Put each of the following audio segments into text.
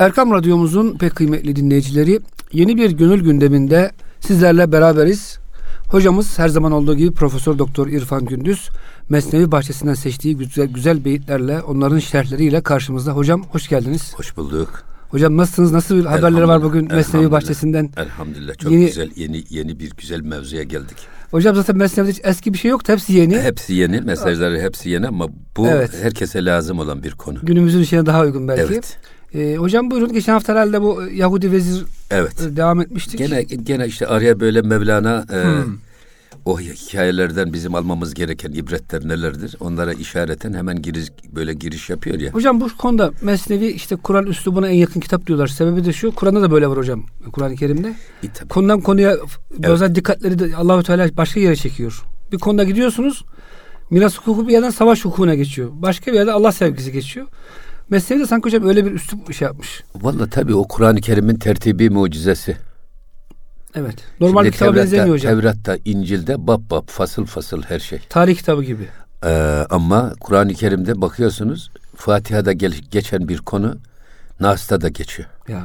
Erkam Radyomuzun pek kıymetli dinleyicileri yeni bir gönül gündeminde sizlerle beraberiz. Hocamız her zaman olduğu gibi Profesör Doktor İrfan Gündüz Mesnevi Bahçesi'nden seçtiği güzel güzel beyitlerle onların şerhleriyle karşımızda. Hocam hoş geldiniz. Hoş bulduk. Hocam nasılsınız? Nasıl haberleri var bugün Mesnevi. Bahçesi'nden? Elhamdülillah çok Yeni- güzel yeni yeni bir güzel mevzuya geldik. Hocam zaten Mesnevi'de hiç eski bir şey yoktu. Hepsi yeni. Hepsi yeni, mesajları hepsi yeni ama bu Evet. herkese lazım olan bir konu. Günümüzün işine daha uygun belki. Evet. Ee, hocam buyurun. Geçen hafta herhalde bu Yahudi vezir Evet. e, devam etmiştik. Gene gene işte araya böyle Mevlana e, Hmm. o hikayelerden bizim almamız gereken ibretler nelerdir? Onlara işareten hemen giriş böyle giriş yapıyor ya. Hocam bu konuda Mesnevi işte Kur'an üslubuna en yakın kitap diyorlar. Sebebi de şu. Kur'an'da da böyle var hocam. Kur'an-ı Kerim'de. E. Konudan konuya bazen dikkatleri de Allahu Teala başka yere çekiyor. Bir konuda gidiyorsunuz. Miras hukuku bir yerden savaş hukukuna geçiyor. Başka bir yerde Allah sevgisi geçiyor. Mesnevi de sanki hocam öyle bir üslup şey yapmış. Vallahi tabii o Kur'an-ı Kerim'in tertibi mucizesi. Evet. Normal Şimdi kitaba benzemiyor hocam. Tevrat'ta, İncil'de bab bab, fasıl fasıl her şey. Tarih kitabı gibi. Ee, ama Kur'an-ı Kerim'de bakıyorsunuz Fatiha'da gel- geçen bir konu Nas'ta da geçiyor. Ya.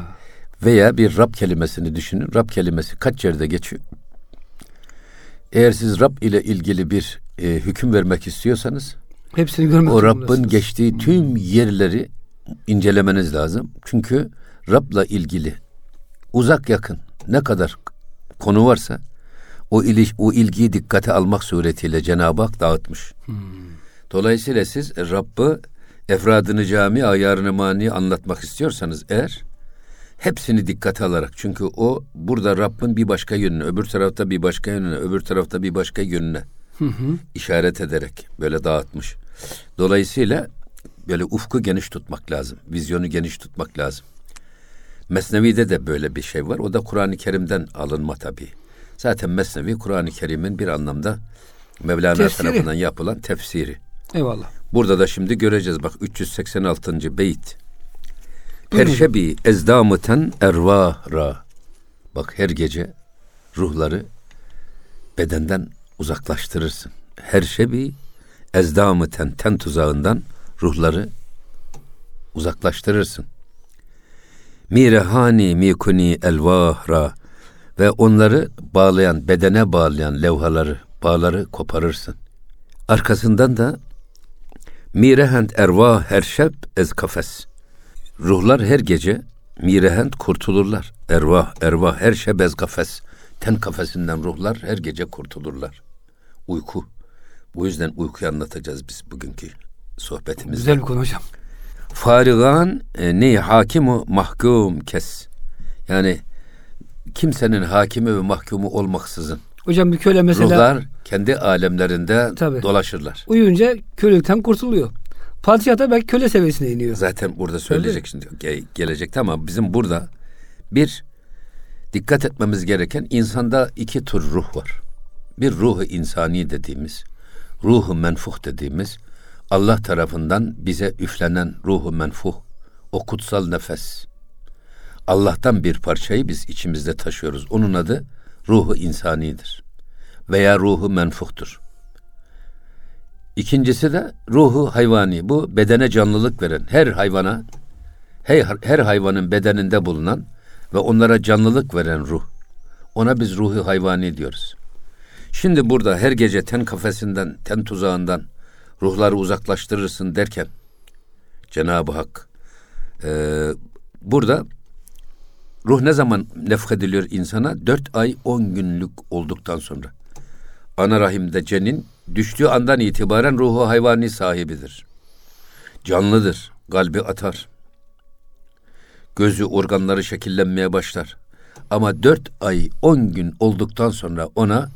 Veya bir Rab kelimesini düşünün. Rab kelimesi kaç yerde geçiyor? Eğer siz Rab ile ilgili bir e, hüküm vermek istiyorsanız Hepsini görmek o Rabb'in geçtiği tüm yerleri incelemeniz lazım. Çünkü Rab'la ilgili uzak yakın ne kadar konu varsa o, ili, o ilgiyi dikkate almak suretiyle Cenab-ı Hak dağıtmış. Dolayısıyla siz Rabb'ı efradını cami, ayarını mani anlatmak istiyorsanız eğer hepsini dikkate alarak çünkü o burada Rabb'in bir başka yönüne, öbür tarafta bir başka yönüne, öbür tarafta bir başka yönüne işaret ederek böyle dağıtmış. Dolayısıyla böyle ufku geniş tutmak lazım. Vizyonu geniş tutmak lazım. Mesnevi'de de böyle bir şey var. O da Kur'an-ı Kerim'den alınma tabii. Zaten Mesnevi Kur'an-ı Kerim'in bir anlamda Mevlana Tefsiri. tarafından yapılan tefsiri. Eyvallah. Burada da şimdi göreceğiz bak 386. beyt. Buyurun Her şebi ezdamıten ervara. Bak her gece ruhları bedenden uzaklaştırırsın. Her şebi ezdamıten ten tuzağından ruhları uzaklaştırırsın. Mirehani mikuni elvahra ve onları bağlayan, bedene bağlayan levhaları, bağları koparırsın. Arkasından da Mirehent ervah her şeb ez kafes. Ruhlar her gece mirehent kurtulurlar. Ervah, ervah her şeb ez kafes. Ten kafesinden ruhlar her gece kurtulurlar. Uyku. Bu yüzden uykuyu anlatacağız biz bugünkü sohbetimizde. Güzel bir konu hocam. Farigan e, ne hakimu mahkum kes. Yani kimsenin hakimi ve mahkumu olmaksızın Hocam bir köle mesela ruhlar kendi alemlerinde Tabii. dolaşırlar. uyuyunca kölelikten kurtuluyor. Padişah da belki köle seviyesine iniyor. Zaten burada söyleyecek şimdi ge- gelecekte ama bizim burada bir dikkat etmemiz gereken insanda iki tür ruh var. Bir ruhu insani dediğimiz, ruhu menfuh dediğimiz Allah tarafından bize üflenen ruhu menfuh, o kutsal nefes. Allah'tan bir parçayı biz içimizde taşıyoruz. Onun adı ruhu insanidir veya ruhu menfuhtur. İkincisi de ruhu hayvani. Bu bedene canlılık veren her hayvana her, her hayvanın bedeninde bulunan ve onlara canlılık veren ruh. Ona biz ruhu hayvani diyoruz. Şimdi burada her gece ten kafesinden, ten tuzağından ruhları uzaklaştırırsın derken Cenab-ı Hak e, burada ruh ne zaman nefkediliyor insana? Dört ay on günlük olduktan sonra. Ana rahimde cenin düştüğü andan itibaren ruhu hayvani sahibidir. Canlıdır, kalbi atar. Gözü, organları şekillenmeye başlar. Ama dört ay, on gün olduktan sonra ona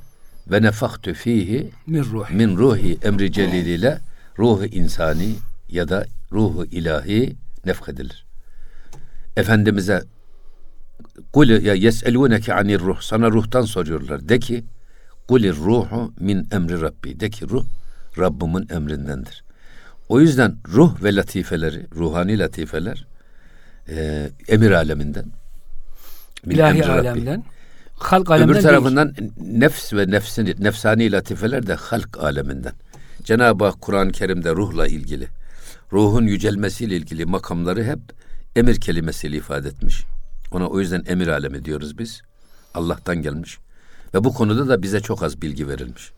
ve nefahtü fihi Min ruh. min ruhi emri celiliyle ruhu insani ya da ruhu ilahi nefkedilir. Efendimiz'e Kul ya yeseluneke anir ruh. Sana ruhtan soruyorlar. De ki kulir ruhu min emri Rabbi. De ki ruh Rabbimin emrindendir. O yüzden ruh ve latifeleri, ruhani latifeler e, emir aleminden. Min İlahi emri Rabbi. Halk alemden Öbür değil. tarafından nefs ve nefsini, nefsani latifeler de halk aleminden. Cenab-ı Hak Kur'an-ı Kerim'de ruhla ilgili, ruhun yücelmesiyle ilgili makamları hep emir kelimesiyle ifade etmiş. Ona o yüzden emir alemi diyoruz biz. Allah'tan gelmiş. Ve bu konuda da bize çok az bilgi verilmiş.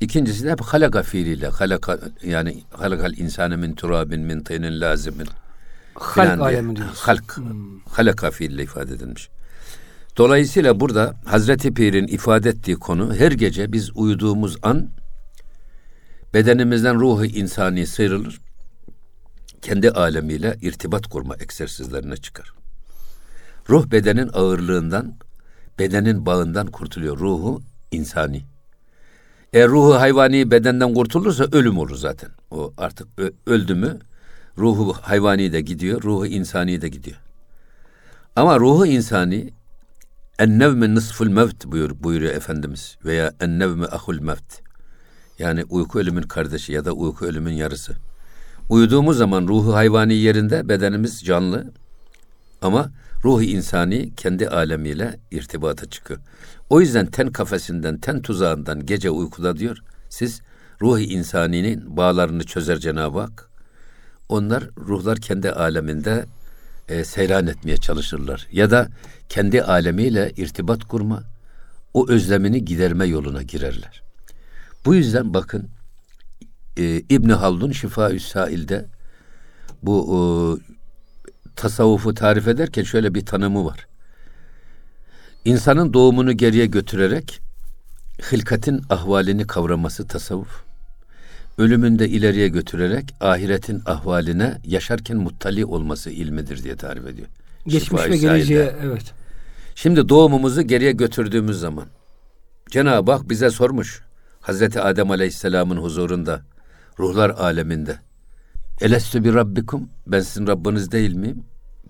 İkincisi de hep halaka fiiliyle. Halaka, yani halakal insanı min turabin min tinin lazimin. Halk alemi diyoruz. Halk. Hmm. Halaka fiiliyle ifade edilmiş. Dolayısıyla burada Hazreti Pir'in ifade ettiği konu her gece biz uyuduğumuz an bedenimizden ruhu insani sıyrılır. Kendi alemiyle irtibat kurma egzersizlerine çıkar. Ruh bedenin ağırlığından, bedenin bağından kurtuluyor. Ruhu insani. Eğer ruhu hayvani bedenden kurtulursa ölüm olur zaten. O artık öldü mü ruhu hayvani de gidiyor, ruhu insani de gidiyor. Ama ruhu insani ennevme nısful mevt buyur, buyuruyor Efendimiz veya ennevme ahul mevt. Yani uyku ölümün kardeşi ya da uyku ölümün yarısı. Uyuduğumuz zaman ruhu hayvani yerinde bedenimiz canlı ama ruhu insani kendi alemiyle irtibata çıkıyor. O yüzden ten kafesinden, ten tuzağından gece uykuda diyor. Siz ruhu insaninin bağlarını çözer Cenab-ı Hak. Onlar ruhlar kendi aleminde e, seyran etmeye çalışırlar. Ya da kendi alemiyle irtibat kurma, o özlemini giderme yoluna girerler. Bu yüzden bakın e, İbni Haldun Şifa Sail'de bu e, tasavvufu tarif ederken şöyle bir tanımı var. İnsanın doğumunu geriye götürerek hilkatin ahvalini kavraması tasavvuf. Ölümünde ileriye götürerek ahiretin ahvaline yaşarken muttali olması ilmidir diye tarif ediyor. Geçmiş ve geleceğe evet. Şimdi doğumumuzu geriye götürdüğümüz zaman Cenab-ı Hak bize sormuş. Hazreti Adem Aleyhisselam'ın huzurunda, ruhlar aleminde. Elestü bir rabbikum, ben sizin Rabbiniz değil miyim?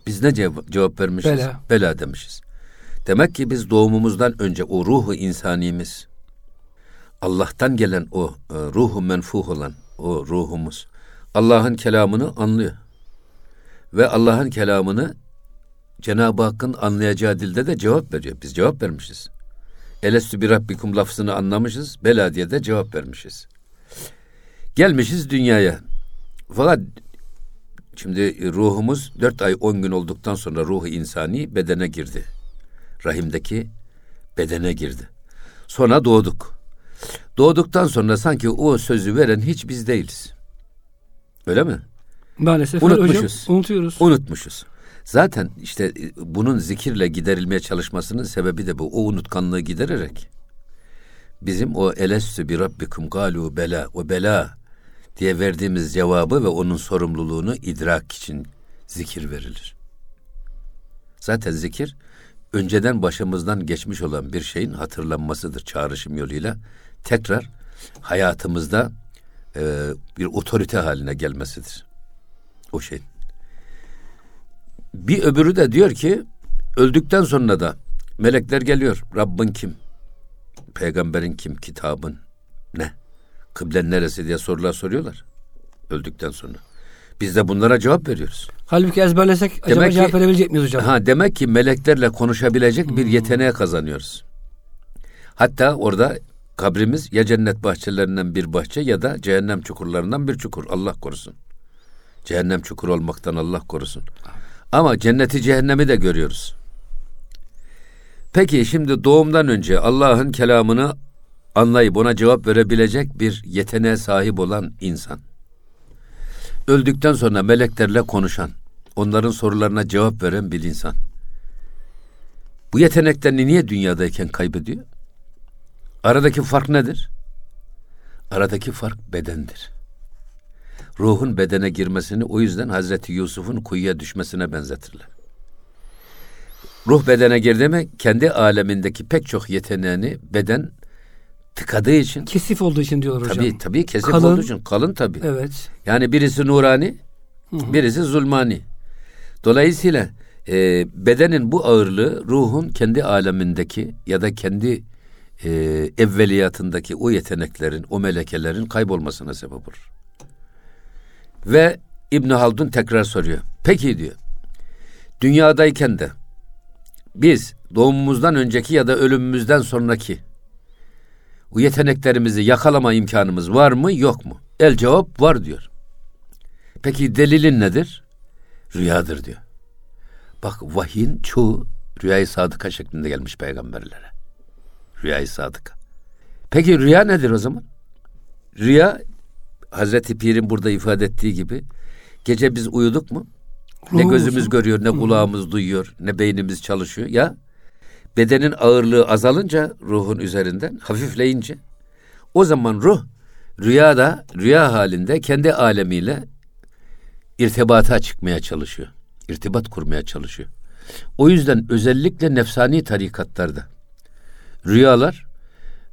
Biz ne cevap, cevap vermişiz? Bela. Bela demişiz. Demek ki biz doğumumuzdan önce o ruhu insanimiz, Allah'tan gelen o e, ruhu menfuh olan o ruhumuz, Allah'ın kelamını anlıyor. Ve Allah'ın kelamını Cenab-ı Hakk'ın anlayacağı dilde de cevap veriyor. Biz cevap vermişiz. Elestü bir Rabbikum lafzını anlamışız. Bela diye de cevap vermişiz. Gelmişiz dünyaya. Fakat şimdi ruhumuz dört ay on gün olduktan sonra ruhu insani bedene girdi. Rahimdeki bedene girdi. Sonra doğduk. Doğduktan sonra sanki o sözü veren hiç biz değiliz. Öyle mi? Maalesef Unutmuşuz. Hocam, unutuyoruz. Unutmuşuz. Zaten işte e, bunun zikirle giderilmeye çalışmasının sebebi de bu. O unutkanlığı gidererek bizim o elestü bir rabbikum galu bela o bela diye verdiğimiz cevabı ve onun sorumluluğunu idrak için zikir verilir. Zaten zikir önceden başımızdan geçmiş olan bir şeyin hatırlanmasıdır çağrışım yoluyla. Tekrar hayatımızda e, bir otorite haline gelmesidir. O şey. Bir öbürü de diyor ki öldükten sonra da melekler geliyor. Rabbin kim? Peygamberin kim? Kitabın ne? Kıblen neresi diye sorular soruyorlar. Öldükten sonra. Biz de bunlara cevap veriyoruz. Halbuki ezberlesek demek acaba ki, cevap verebilecek miyiz hocam? Ha, demek ki meleklerle konuşabilecek hmm. bir yeteneğe kazanıyoruz. Hatta orada kabrimiz ya cennet bahçelerinden bir bahçe ya da cehennem çukurlarından bir çukur. Allah korusun. Cehennem çukur olmaktan Allah korusun. Ama cenneti cehennemi de görüyoruz. Peki şimdi doğumdan önce Allah'ın kelamını anlayıp ona cevap verebilecek bir yeteneğe sahip olan insan. Öldükten sonra meleklerle konuşan, onların sorularına cevap veren bir insan. Bu yeteneklerini niye dünyadayken kaybediyor? Aradaki fark nedir? Aradaki fark bedendir. Ruhun bedene girmesini o yüzden Hazreti Yusuf'un kuyuya düşmesine benzetirler. Ruh bedene girdi mi kendi alemindeki pek çok yeteneğini beden tıkadığı için. Kesif olduğu için diyorlar tabii, hocam. Tabii tabii kesif kalın, olduğu için kalın tabii. Evet. Yani birisi nurani, Hı-hı. birisi zulmani. Dolayısıyla e, bedenin bu ağırlığı ruhun kendi alemindeki ya da kendi e, evveliyatındaki o yeteneklerin, o melekelerin kaybolmasına sebep olur. Ve İbn Haldun tekrar soruyor. Peki diyor. Dünyadayken de biz doğumumuzdan önceki ya da ölümümüzden sonraki o yeteneklerimizi yakalama imkanımız var mı yok mu? El cevap var diyor. Peki delilin nedir? Rüyadır diyor. Bak vahyin çoğu rüyayı sadıka şeklinde gelmiş peygamberlere. Rüyayı sadıka. Peki rüya nedir o zaman? Rüya Hazreti Pir'in burada ifade ettiği gibi gece biz uyuduk mu? Ne Ruhumuz- gözümüz görüyor, ne kulağımız duyuyor, ne beynimiz çalışıyor. Ya bedenin ağırlığı azalınca ruhun üzerinden hafifleyince o zaman ruh rüyada, rüya halinde kendi alemiyle irtibata çıkmaya çalışıyor. İrtibat kurmaya çalışıyor. O yüzden özellikle nefsani tarikatlarda rüyalar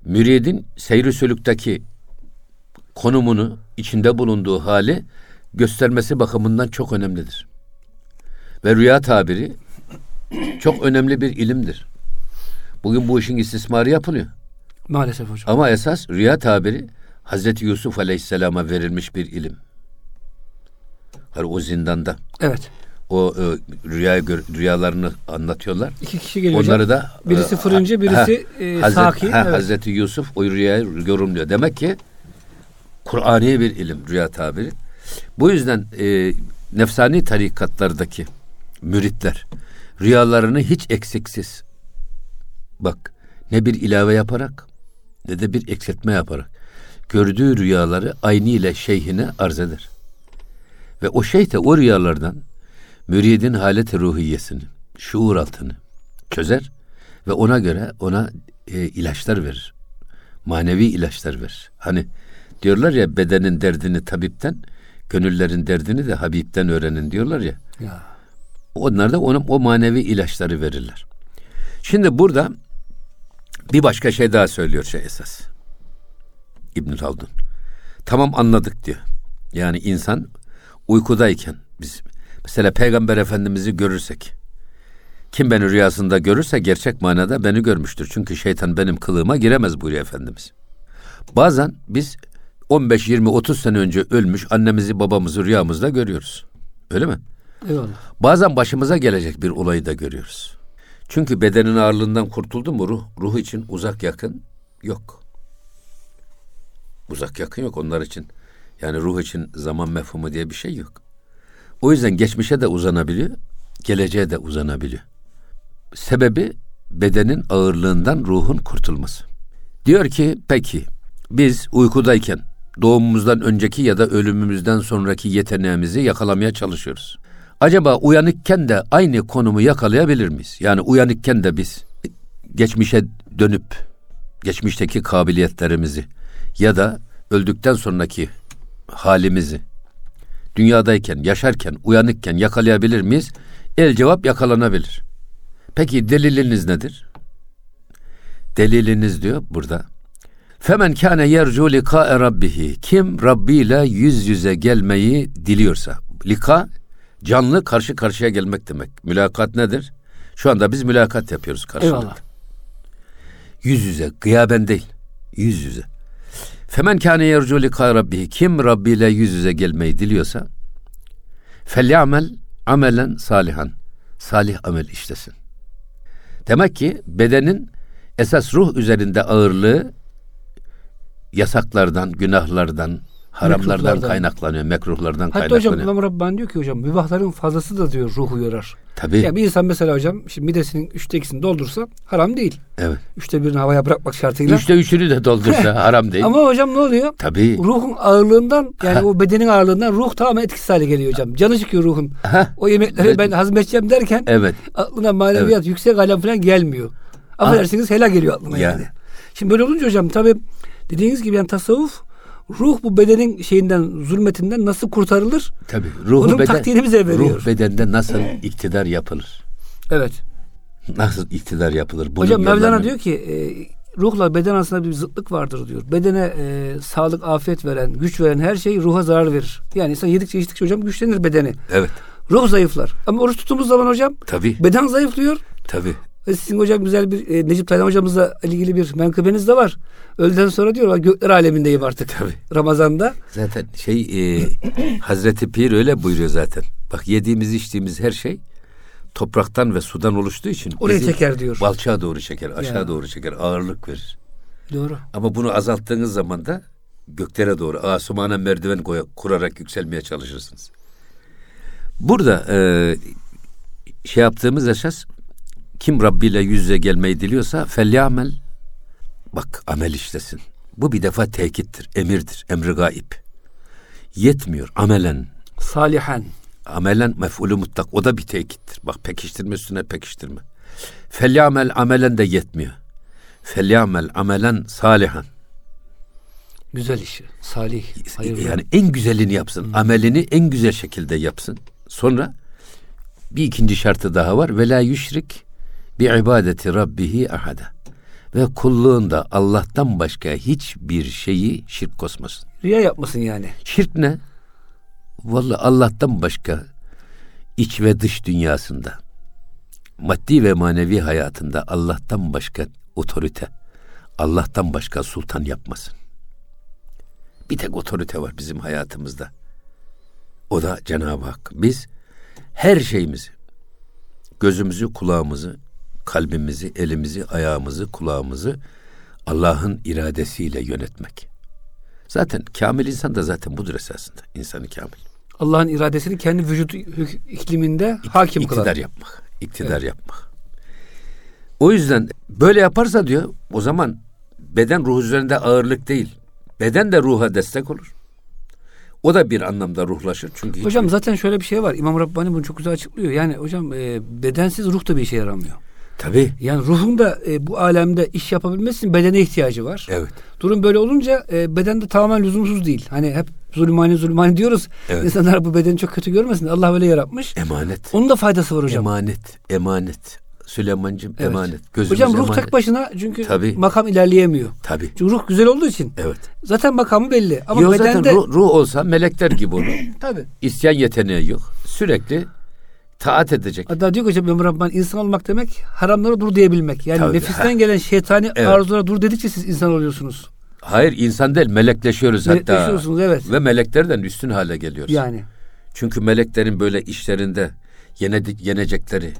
müridin seyri sülükteki konumunu, içinde bulunduğu hali göstermesi bakımından çok önemlidir. Ve rüya tabiri çok önemli bir ilimdir. Bugün bu işin istismarı yapılıyor. Maalesef hocam. Ama esas rüya tabiri Hazreti Yusuf Aleyhisselam'a verilmiş bir ilim. Hani o zindanda Evet. O e, rüya rüyalarını anlatıyorlar. İki kişi geliyor Onları hocam. da Birisi e, fırıncı, birisi, e, Hazreti, sakin, ha, evet. Hazreti Yusuf o rüyayı yorumluyor. Demek ki Kur'ani bir ilim rüya tabiri. Bu yüzden e, nefsani tarikatlardaki müritler rüyalarını hiç eksiksiz bak ne bir ilave yaparak ne de bir eksiltme yaparak gördüğü rüyaları aynı ile şeyhine arz eder. Ve o şeyh de o rüyalardan müridin haleti ruhiyesini, şuur altını çözer ve ona göre ona e, ilaçlar verir. Manevi ilaçlar verir. Hani diyorlar ya bedenin derdini tabipten, gönüllerin derdini de Habib'den öğrenin diyorlar ya. Ya. Onlar da ona o manevi ilaçları verirler. Şimdi burada bir başka şey daha söylüyor şey esas. İbn Haldun. Tamam anladık diyor. Yani insan uykudayken biz mesela Peygamber Efendimiz'i görürsek kim beni rüyasında görürse gerçek manada beni görmüştür. Çünkü şeytan benim kılığıma giremez buyuruyor Efendimiz. Bazen biz 15, 20, 30 sene önce ölmüş annemizi babamızı rüyamızda görüyoruz. Öyle mi? Eyvallah. Bazen başımıza gelecek bir olayı da görüyoruz. Çünkü bedenin ağırlığından kurtuldu mu ruh, ruh için uzak yakın yok. Uzak yakın yok onlar için. Yani ruh için zaman mefhumu diye bir şey yok. O yüzden geçmişe de uzanabiliyor, geleceğe de uzanabiliyor. Sebebi bedenin ağırlığından ruhun kurtulması. Diyor ki peki biz uykudayken doğumumuzdan önceki ya da ölümümüzden sonraki yeteneğimizi yakalamaya çalışıyoruz. Acaba uyanıkken de aynı konumu yakalayabilir miyiz? Yani uyanıkken de biz geçmişe dönüp geçmişteki kabiliyetlerimizi ya da öldükten sonraki halimizi dünyadayken, yaşarken, uyanıkken yakalayabilir miyiz? El cevap yakalanabilir. Peki deliliniz nedir? Deliliniz diyor burada. Femen kâne yercu likâe rabbihi. Kim Rabbi ile yüz yüze gelmeyi diliyorsa. Lika canlı karşı karşıya gelmek demek. Mülakat nedir? Şu anda biz mülakat yapıyoruz karşılıklı. Eyvallah. Yüz yüze, gıyaben değil. Yüz yüze. Femen kâne yercu likâe rabbihi. Kim Rabbi ile yüz yüze gelmeyi diliyorsa felyamel amelen salihan. Salih amel işlesin. Demek ki bedenin esas ruh üzerinde ağırlığı yasaklardan, günahlardan, haramlardan Mekruhlardan. kaynaklanıyor, mekruhlardan Hatta kaynaklanıyor. hocam İmam diyor ki hocam mübahların fazlası da diyor ruhu yorar. Tabii. Yani bir insan mesela hocam şimdi midesinin üçte ikisini doldursa haram değil. evet. Üçte birini havaya bırakmak şartıyla. Üçte üçünü de doldursa haram değil. Ama hocam ne oluyor? Tabii. Ruhun ağırlığından yani o bedenin ağırlığından ruh tamamen etkisiz hale geliyor hocam. Canı çıkıyor ruhun. O yemekleri Evet. ben hazmedeceğim derken Evet. aklına maneviyat yüksek alem falan gelmiyor. Affedersiniz helal geliyor aklına yani. Yani. Şimdi böyle olunca hocam tabi dediğiniz gibi yani tasavvuf ruh bu bedenin şeyinden zulmetinden nasıl kurtarılır? Tabii. Ruhu Onun beden, taktiğini bize veriyor. Ruh bedende nasıl iktidar yapılır? Evet. Nasıl iktidar yapılır? Bunun hocam Mevlana yollarını- diyor ki e, ruhla beden arasında bir zıtlık vardır diyor. Bedene e, sağlık, afiyet veren, güç veren her şey ruha zarar verir. Yani insan yedikçe içtikçe hocam güçlenir bedeni. Evet. Ruh zayıflar. Ama oruç tuttuğumuz zaman hocam Tabii. beden zayıflıyor. Tabii. Ve sizin hocam güzel bir e, Necip Taylan hocamızla ilgili bir menkıbeniz de var. Öğleden sonra diyor "Ben gökler alemindeyim artık. Tabii. Ramazan'da. Zaten şey e, Hazreti Pir öyle buyuruyor zaten. Bak yediğimiz içtiğimiz her şey topraktan ve sudan oluştuğu için Oraya çeker diyor. Balçağa doğru çeker, aşağı Ya. doğru çeker, ağırlık verir. Doğru. Ama bunu azalttığınız zaman da göklere doğru asumana merdiven koya- kurarak yükselmeye çalışırsınız. Burada e, şey yaptığımız esas kim Rabbi ile yüz yüze gelmeyi diliyorsa felyamel bak amel işlesin. Bu bir defa tekittir, emirdir, emri gaib. Yetmiyor amelen. Salihen. Amelen mef'ulü mutlak. O da bir tekittir. Bak pekiştirme üstüne pekiştirme. Felyamel amelen de yetmiyor. Felyamel amelen salihan. Güzel işi. Salih. Hayırlı. Yani en güzelini yapsın. Amelini en güzel şekilde yapsın. Sonra bir ikinci şartı daha var. Ve la yüşrik bi ibadeti rabbihi ahada. Ve kulluğunda Allah'tan başka hiçbir şeyi şirk koşmasın. Riya yapmasın yani. Şirk ne? Vallahi Allah'tan başka iç ve dış dünyasında maddi ve manevi hayatında Allah'tan başka otorite, Allah'tan başka sultan yapmasın. Bir tek otorite var bizim hayatımızda. O da Cenab-ı Hak. Biz her şeyimizi, gözümüzü, kulağımızı, kalbimizi, elimizi, ayağımızı, kulağımızı Allah'ın iradesiyle yönetmek. Zaten kamil insan da zaten budur esasında. İnsanı kamil. Allah'ın iradesini kendi vücut ikliminde hakim İktidar kılar. yapmak. İktidar evet. yapmak. O yüzden böyle yaparsa diyor o zaman beden ruh üzerinde ağırlık değil. Beden de ruha destek olur. O da bir anlamda ruhlaşır. Çünkü Hocam hiçbir... zaten şöyle bir şey var. İmam Rabbani bunu çok güzel açıklıyor. Yani hocam e, bedensiz ruh da bir işe yaramıyor. Tabii. Yani ruhun da e, bu alemde iş yapabilmesi için bedene ihtiyacı var. Evet. Durum böyle olunca e, beden de tamamen lüzumsuz değil. Hani hep zulmani zulmani diyoruz. Evet. İnsanlar bu bedeni çok kötü görmesin. Allah öyle yaratmış. Emanet. Onun da faydası var hocam. Emanet. Emanet. Süleyman'cığım Evet. emanet. Gözümüz Hocam ruh emanet. tek başına çünkü Tabii. makam ilerleyemiyor. Tabii. Çünkü ruh güzel olduğu için. Evet. Zaten makamı belli. Ama Yok bedende zaten ruh, ruh olsa melekler gibi olur. tabii. İsyan yeteneği yok. Sürekli taat edecek. Hatta diyor ki hocam İmam Rabbani insan olmak demek haramlara dur diyebilmek. Yani Tabii. nefisten gelen şeytani Evet. arzulara dur dedikçe siz insan oluyorsunuz. Hayır insan değil melekleşiyoruz hatta. Melekleşiyorsunuz, evet. Ve meleklerden üstün hale geliyoruz. Yani. Çünkü meleklerin böyle işlerinde yene- yenecekleri,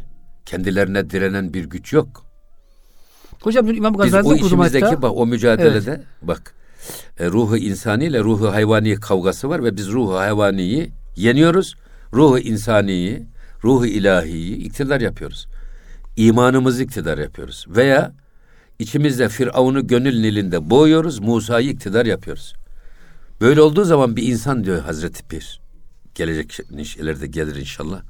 kendilerine direnen bir güç yok. Hocam dün İmam Biz Gazali'de o okudum işimizdeki hatta. bak o mücadelede bak e, ruhu insani ile ruhu hayvani kavgası var ve biz ruhu hayvaniyi yeniyoruz. Ruhu insaniyi, ruhu ilahiyi iktidar yapıyoruz. İmanımızı iktidar yapıyoruz. Veya içimizde Firavun'u gönül nilinde boğuyoruz, Musa'yı iktidar yapıyoruz. Böyle olduğu zaman bir insan diyor Hazreti Pir. Gelecek şeylerde gelir inşallah.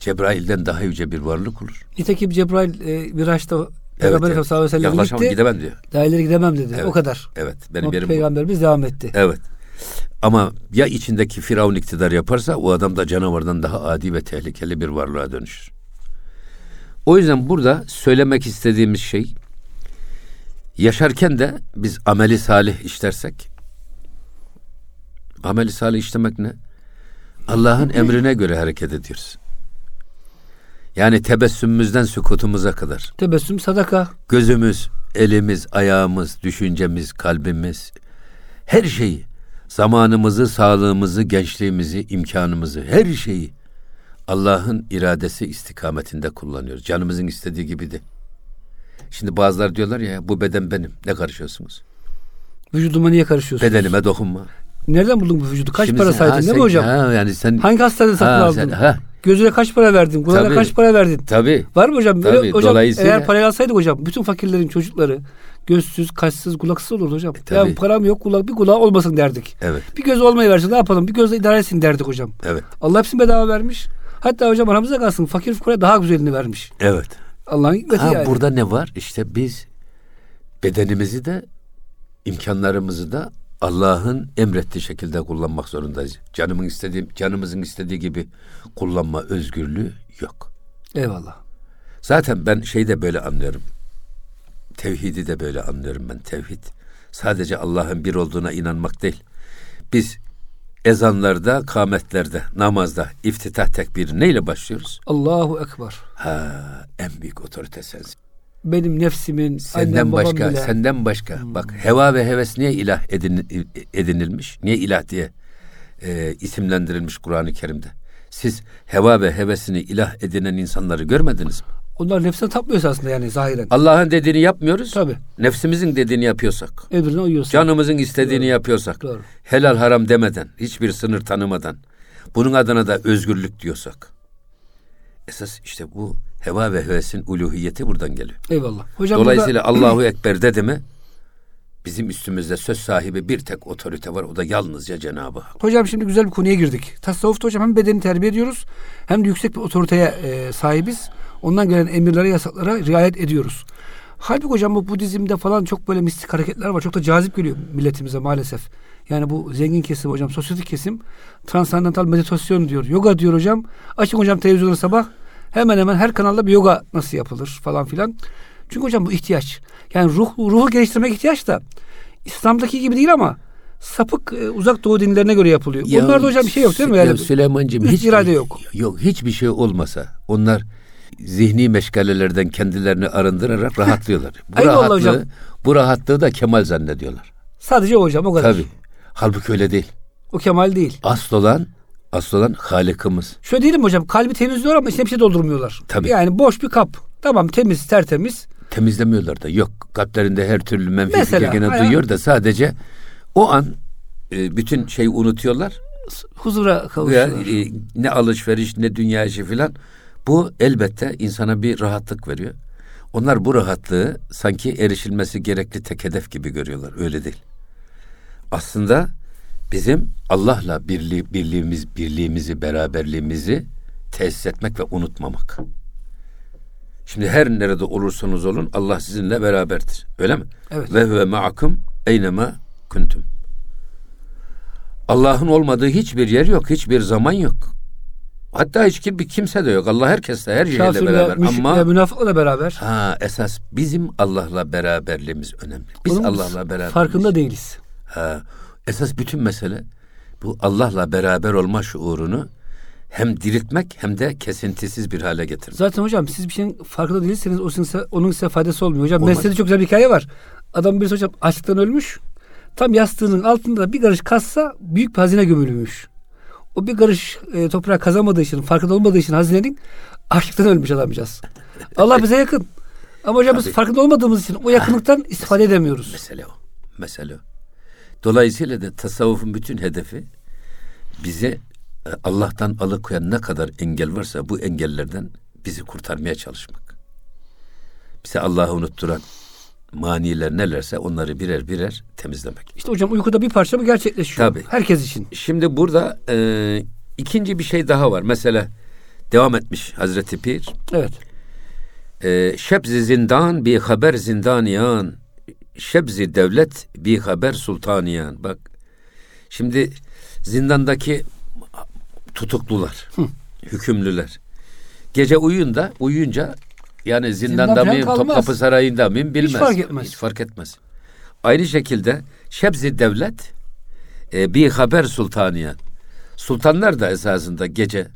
Cebrail'den daha yüce bir varlık olur. Nitekim Cebrail e, Miraç'ta Evet, Peygamber evet. Efendimiz sallallahu aleyhi ve sellem gitti. gidemem diyor. Daha ileri gidemem dedi. Evet. O kadar. Evet benim Ama yerim bu. Peygamberimiz devam etti. Evet. Ama ya içindeki Firavun iktidar yaparsa o adam da canavardan daha adi ve tehlikeli bir varlığa dönüşür. O yüzden burada söylemek istediğimiz şey yaşarken de biz ameli salih işlersek ameli salih işlemek ne? Allah'ın emrine göre hareket ediyoruz. Yani tebessümümüzden sükutumuza kadar Tebessüm sadaka. gözümüz, elimiz, ayağımız, düşüncemiz, kalbimiz, her şeyi, zamanımızı, sağlığımızı, gençliğimizi, imkanımızı, her şeyi Allah'ın iradesi istikametinde kullanıyoruz. Canımızın istediği gibi de. Şimdi bazılar diyorlar ya bu beden benim. Ne karışıyorsunuz? Vücuduma niye karışıyorsun? Bedenime dokunma. Nereden buldun bu vücudu? Kaç Şimdi para saydın değil mi hocam? Ha, yani sen Hangi hastanede satın aldın? ha. Gözüne kaç para verdin? Kulağına kaç para verdin? tabii Var mı hocam? Böyle, Tabii, hocam dolayısıyla- eğer parayı alsaydık hocam bütün fakirlerin çocukları gözsüz, kaşsız, kulaksız olurdu hocam. E, tabii. ya param yok, kulak bir kulağı olmasın derdik. evet Bir göz olmayı versin ne yapalım? Bir gözle idare etsin derdik hocam. evet Allah hepsini bedava vermiş. Hatta hocam aramızda kalsın fakir fukara daha güzelini vermiş. evet. Allah'ın hikmeti Ha, yani. burada ne var? İşte biz bedenimizi de imkanlarımızı da Allah'ın emrettiği şekilde kullanmak zorundayız. Canımın istediği, canımızın istediği gibi kullanma özgürlüğü yok. Eyvallah. Zaten ben şeyi de böyle anlıyorum. Tevhidi de böyle anlıyorum ben. Tevhid sadece Allah'ın bir olduğuna inanmak değil. Biz ezanlarda, kametlerde, namazda, iftitah tekbiri neyle başlıyoruz? Allahu Ekber. Ha, en büyük otorite sensin. Benim nefsimin, Senden annem başka, bile. senden başka. Bak heva ve heves niye ilah edin, edinilmiş? Niye ilah diye e, isimlendirilmiş Kur'an-ı Kerim'de? Siz heva ve hevesini ilah edinen insanları görmediniz mi? Onlar nefsine tapmıyor aslında yani zahiren. Allah'ın dediğini yapmıyoruz. Tabii. Nefsimizin dediğini yapıyorsak, Emrine uyuyorsun. canımızın istediğini yapıyorsak, Doğru. helal haram demeden, hiçbir sınır tanımadan, bunun adına da özgürlük diyorsak, Esas işte bu heva ve hevesin uluhiyeti buradan geliyor. Eyvallah. Hocam Dolayısıyla burada... Allahu Ekber dedi mi bizim üstümüzde söz sahibi bir tek otorite var. O da yalnızca Cenab-ı Hak. Hocam şimdi güzel bir konuya girdik. Tasavvufta hocam hem bedeni terbiye ediyoruz hem de yüksek bir otoriteye e, sahibiz. Ondan gelen emirlere, yasaklara riayet ediyoruz. Halbuki hocam bu Budizm'de falan çok böyle mistik hareketler var. Çok da cazip geliyor milletimize maalesef. Yani bu zengin kesim hocam, sosyetik kesim transandantal meditasyon diyor. Yoga diyor hocam. Açın hocam televizyonu sabah. Hemen hemen her kanalda bir yoga nasıl yapılır falan filan. Çünkü hocam bu ihtiyaç. Yani ruh, ruhu geliştirmek ihtiyaç da İslam'daki gibi değil ama sapık e, uzak doğu dinlerine göre yapılıyor. Ya, Bunlarda hocam bir şey yok değil mi? Ya Yani Süleyman'cığım hiç irade yok. Yok hiçbir şey olmasa onlar zihni meşgalelerden kendilerini arındırarak rahatlıyorlar. Bu rahatlığı, hocam. bu rahatlığı da kemal zannediyorlar. Sadece hocam o kadar. Tabii. Halbuki öyle değil. O kemal değil. Asıl olan, asıl olan Halikimiz. Şöyle diyelim hocam kalbi temizliyor ama içine bir şey doldurmuyorlar. Tabii. Yani boş bir kap. Tamam temiz tertemiz. Temizlemiyorlar da. Yok. Kalplerinde her türlü menfi Mesela, gene hayal- duyuyor da sadece o an e, bütün şeyi unutuyorlar. Huzura kavuşuyorlar. e, ne alışveriş ne dünya işi filan. Bu elbette insana bir rahatlık veriyor. Onlar bu rahatlığı sanki erişilmesi gerekli tek hedef gibi görüyorlar. Öyle değil. Aslında bizim Allah'la birliği, birliğimiz, birliğimizi, beraberliğimizi tesis etmek ve unutmamak. Şimdi her nerede olursanız olun Allah sizinle beraberdir. Öyle mi? Evet. Ve huve ma'akum eynema kuntum. Allah'ın olmadığı hiçbir yer yok, hiçbir zaman yok. Hatta hiç bir kimse de yok. Allah herkesle, her şeyle beraber. Ama münafıkla da beraber. ha esas bizim Allah'la beraberliğimiz önemli. Biz Onun Allah'la beraber. Farkında değiliz. Ha, esas bütün mesele bu Allah'la beraber olma şuurunu hem diriltmek hem de kesintisiz bir hale getirmek. Zaten hocam siz bir şeyin farkında değilseniz o size, onun size faydası olmuyor. Hocam Olmaz. çok güzel bir hikaye var. Adam birisi hocam açlıktan ölmüş. Tam yastığının altında da bir karış kazsa büyük bir hazine gömülmüş. O bir karış e, toprağı kazamadığı için, farkında olmadığı için hazinenin açlıktan ölmüş adamcağız. Allah bize yakın. Ama hocam biz Tabii. farkında olmadığımız için o yakınlıktan istifade edemiyoruz. Mesele o. Mesele o. Dolayısıyla da tasavvufun bütün hedefi bizi e, Allah'tan alıkoyan ne kadar engel varsa bu engellerden bizi kurtarmaya çalışmak. Bize Allah'ı unutturan maniler nelerse onları birer birer temizlemek. İşte hocam uykuda bir parça bu gerçekleşiyor. Tabii. Herkes için. Şimdi burada e, ikinci bir şey daha var. Mesela devam etmiş Hazreti Pir. Evet. E, şebzi zindan bir haber zindaniyan. Şebzi devlet bir haber sultaniyan. Bak şimdi zindandaki tutuklular, hükümlüler. Gece uyuyunda, uyuyunca yani zindanda Zindan mıyım. Topkapı Sarayı'nda mıyım bilmez. fark etmez. Hiç fark etmez. Aynı şekilde Şebzi devlet e, bir haber sultaniyan. Sultanlar da esasında gece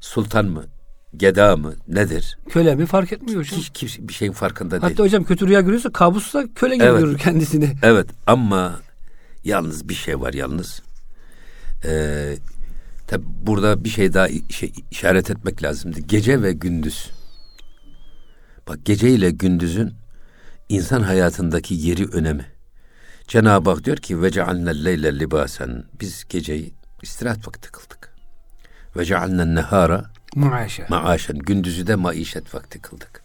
sultan mı, geda mı nedir? Köle mi fark etmiyor hocam. Hiç kimse bir şeyin farkında değil. Hatta hocam kötü rüya görüyorsa kabusta köle gibi Evet. görür kendisini. Evet ama yalnız bir şey var yalnız. Ee, tabi burada bir şey daha şey, işaret etmek lazımdı. Gece ve gündüz. Bak gece ile gündüzün insan hayatındaki yeri önemi. Cenab-ı Hak diyor ki ve cealnel leyle libasen. Biz geceyi istirahat vakti kıldık. Ve cealnen nehara Maaşa. maaşen. Gündüzü de maişet vakti kıldık.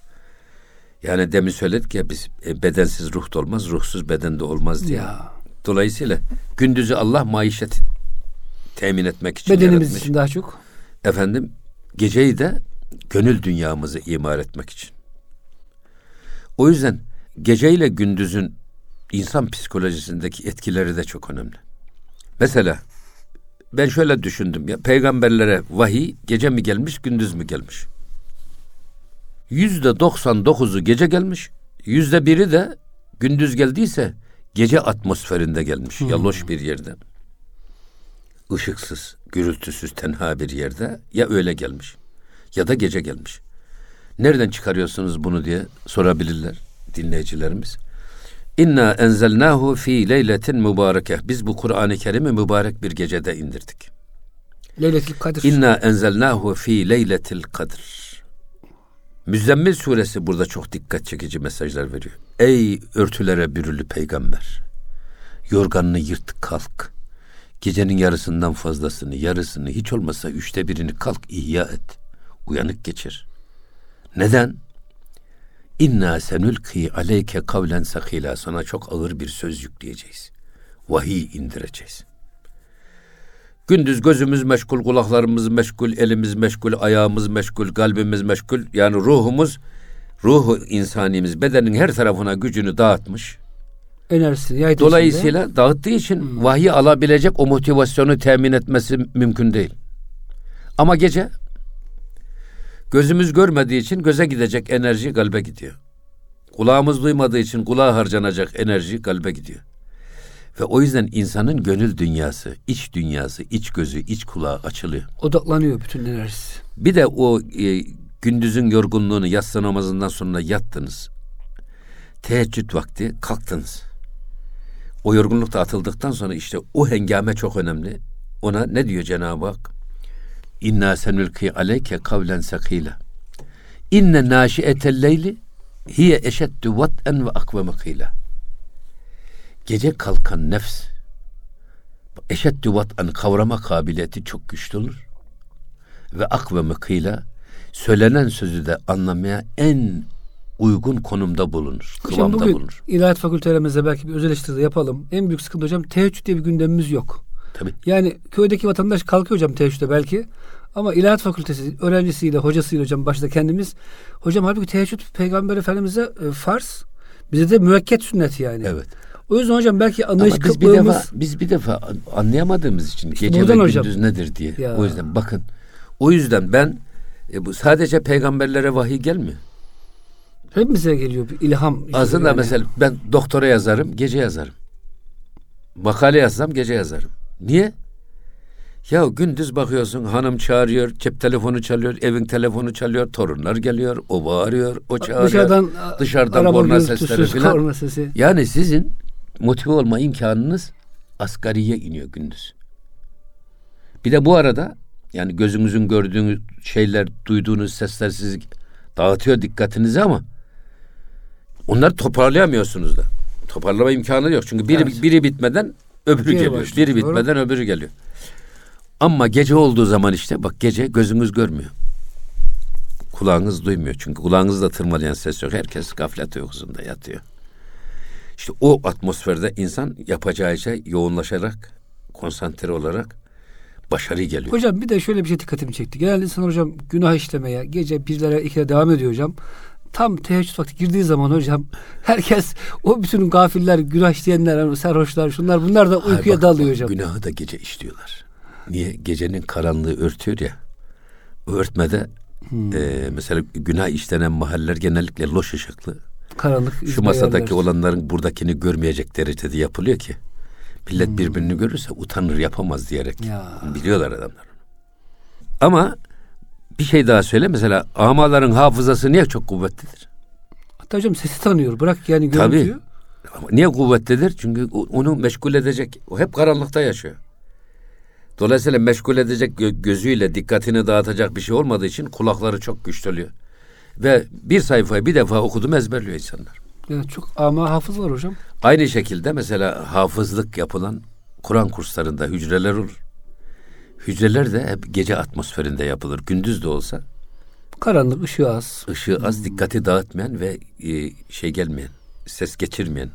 Yani demin söyledik ya biz e, bedensiz ruh da olmaz, ruhsuz beden de olmaz diye. Ya. Dolayısıyla gündüzü Allah maişet temin etmek için Bedenimiz yaratmış. için daha çok. Efendim geceyi de gönül dünyamızı imar etmek için. O yüzden geceyle gündüzün insan psikolojisindeki etkileri de çok önemli. Mesela ben şöyle düşündüm ya peygamberlere vahiy gece mi gelmiş gündüz mü gelmiş? Yüzde 99'u gece gelmiş. Yüzde biri de gündüz geldiyse gece atmosferinde gelmiş. Yaloş bir yerde. Işıksız, gürültüsüz, tenha bir yerde ya öyle gelmiş ya da gece gelmiş. Nereden çıkarıyorsunuz bunu diye sorabilirler dinleyicilerimiz. İnna enzelnahu fi leyletin mübareke. Biz bu Kur'an-ı Kerim'i mübarek bir gecede indirdik. Leyletil Kadir. İnna enzelnahu fi leyletil kadr. Müzzemmil suresi burada çok dikkat çekici mesajlar veriyor. Ey örtülere bürülü peygamber. Yorganını yırt kalk. Gecenin yarısından fazlasını, yarısını, hiç olmasa üçte birini kalk ihya et. Uyanık geçir. Neden? İnna senülki aleyke kavlen sakila sana çok ağır bir söz yükleyeceğiz. Vahiy indireceğiz. Gündüz gözümüz meşgul, kulaklarımız meşgul, elimiz meşgul, ayağımız meşgul, kalbimiz meşgul. Yani ruhumuz, ruhu insanimiz bedenin her tarafına gücünü dağıtmış. Enerjisini yaydı Dolayısıyla içinde. dağıttığı için hmm. vahiy alabilecek o motivasyonu temin etmesi mümkün değil. Ama gece gözümüz görmediği için göze gidecek enerji kalbe gidiyor. Kulağımız duymadığı için kulağa harcanacak enerji kalbe gidiyor. Ve o yüzden insanın gönül dünyası, iç dünyası, iç gözü, iç kulağı açılıyor. Odaklanıyor bütün enerjisi. Bir de o e, gündüzün yorgunluğunu yatsı namazından sonra yattınız. Teheccüd vakti kalktınız. O yorgunluk da atıldıktan sonra işte o hengame çok önemli. Ona ne diyor Cenab-ı Hak? İnna senülki aleyke kavlen sakila. İnne naşiyetel leyli hiye eşeddü vat'en ve akveme kıyla. Gece kalkan nefs eşeddü vat'en kavrama kabiliyeti çok güçlü olur. Ve akveme kıyla söylenen sözü de anlamaya en uygun konumda bulunur. Hocam Kıvamda bugün bulunur. ilahiyat fakültelerimizde belki bir özel eleştiri yapalım. En büyük sıkıntı hocam teheccüd diye bir gündemimiz yok. Tabii. Yani köydeki vatandaş kalkıyor hocam teheccüde belki. Ama ilahiyat fakültesi öğrencisiyle, hocasıyla hocam başta kendimiz. Hocam halbuki teheccüd peygamber efendimize e, farz. Bize de müekket sünnet yani. Evet. O yüzden hocam belki anlayış Ama biz bir defa biz bir defa anlayamadığımız için İşte gece ve buradan hocam. gündüz nedir diye. Ya. O yüzden bakın. O yüzden ben e, bu sadece peygamberlere vahiy gelmiyor. Hepimize geliyor bir ilham. işte Aslında yani. mesela ben doktora yazarım, gece yazarım. Makale yazsam gece yazarım. Niye? Ya gündüz bakıyorsun hanım çağırıyor, cep telefonu çalıyor, evin telefonu çalıyor, torunlar geliyor, o bağırıyor, o çağırıyor. Dışarıdan, dışarıdan korna sesleri korna sesi. Yani sizin motive olma imkanınız asgariye iniyor gündüz. Bir de bu arada yani gözünüzün gördüğünüz şeyler, duyduğunuz sesler sizi dağıtıyor dikkatinizi ama onları toparlayamıyorsunuz da. Toparlama imkanı yok. Çünkü biri Evet. biri bitmeden öbürü Diğeri geliyor. başlıyor, Biri doğru. bitmeden öbürü geliyor. Ama gece olduğu zaman işte bak gece gözünüz görmüyor. Kulağınız duymuyor. Çünkü kulağınızda tırmalayan ses yok. Herkes gaflet uykusunda yatıyor. İşte o atmosferde insan yapacağı şey yoğunlaşarak, konsantre olarak başarı geliyor. Hocam bir de şöyle bir şey dikkatimi çekti. Genelde insan hocam günah işlemeye gece birlere ikilere devam ediyor hocam. Tam teheccüd vakti girdiği zaman hocam herkes o bütün gafiller, günah işleyenler, sarhoşlar, şunlar bunlar da uykuya bak, dalıyor hocam. Günahı da gece işliyorlar. Niye? Gecenin karanlığı örtüyor ya. O örtmede Hmm. e, mesela günah işlenen mahaller genellikle loş ışıklı. Karanlık. Şu masadaki yerler. olanların buradakini görmeyecek derecede yapılıyor ki. Millet Hmm. birbirini görürse utanır yapamaz diyerek. Ya. Biliyorlar adamlar. Ama bir şey daha söyle. Mesela amaların hafızası niye çok kuvvetlidir? Hatta hocam sesi tanıyor. Bırak yani Tabii. görüntüyü. Ama niye kuvvetlidir? Çünkü onu meşgul edecek. O hep karanlıkta yaşıyor. Dolayısıyla meşgul edecek gö- gözüyle dikkatini dağıtacak bir şey olmadığı için kulakları çok güçleniyor. Ve bir sayfayı bir defa okudum ezberliyor insanlar. Evet, çok ama hafız var hocam. Aynı şekilde mesela hafızlık yapılan Kur'an kurslarında hücreler olur. Hücreler de hep gece atmosferinde yapılır. Gündüz de olsa Karanlık, ışığı az. ışığı az dikkati dağıtmayan ve e, şey gelmeyen, ses geçirmeyen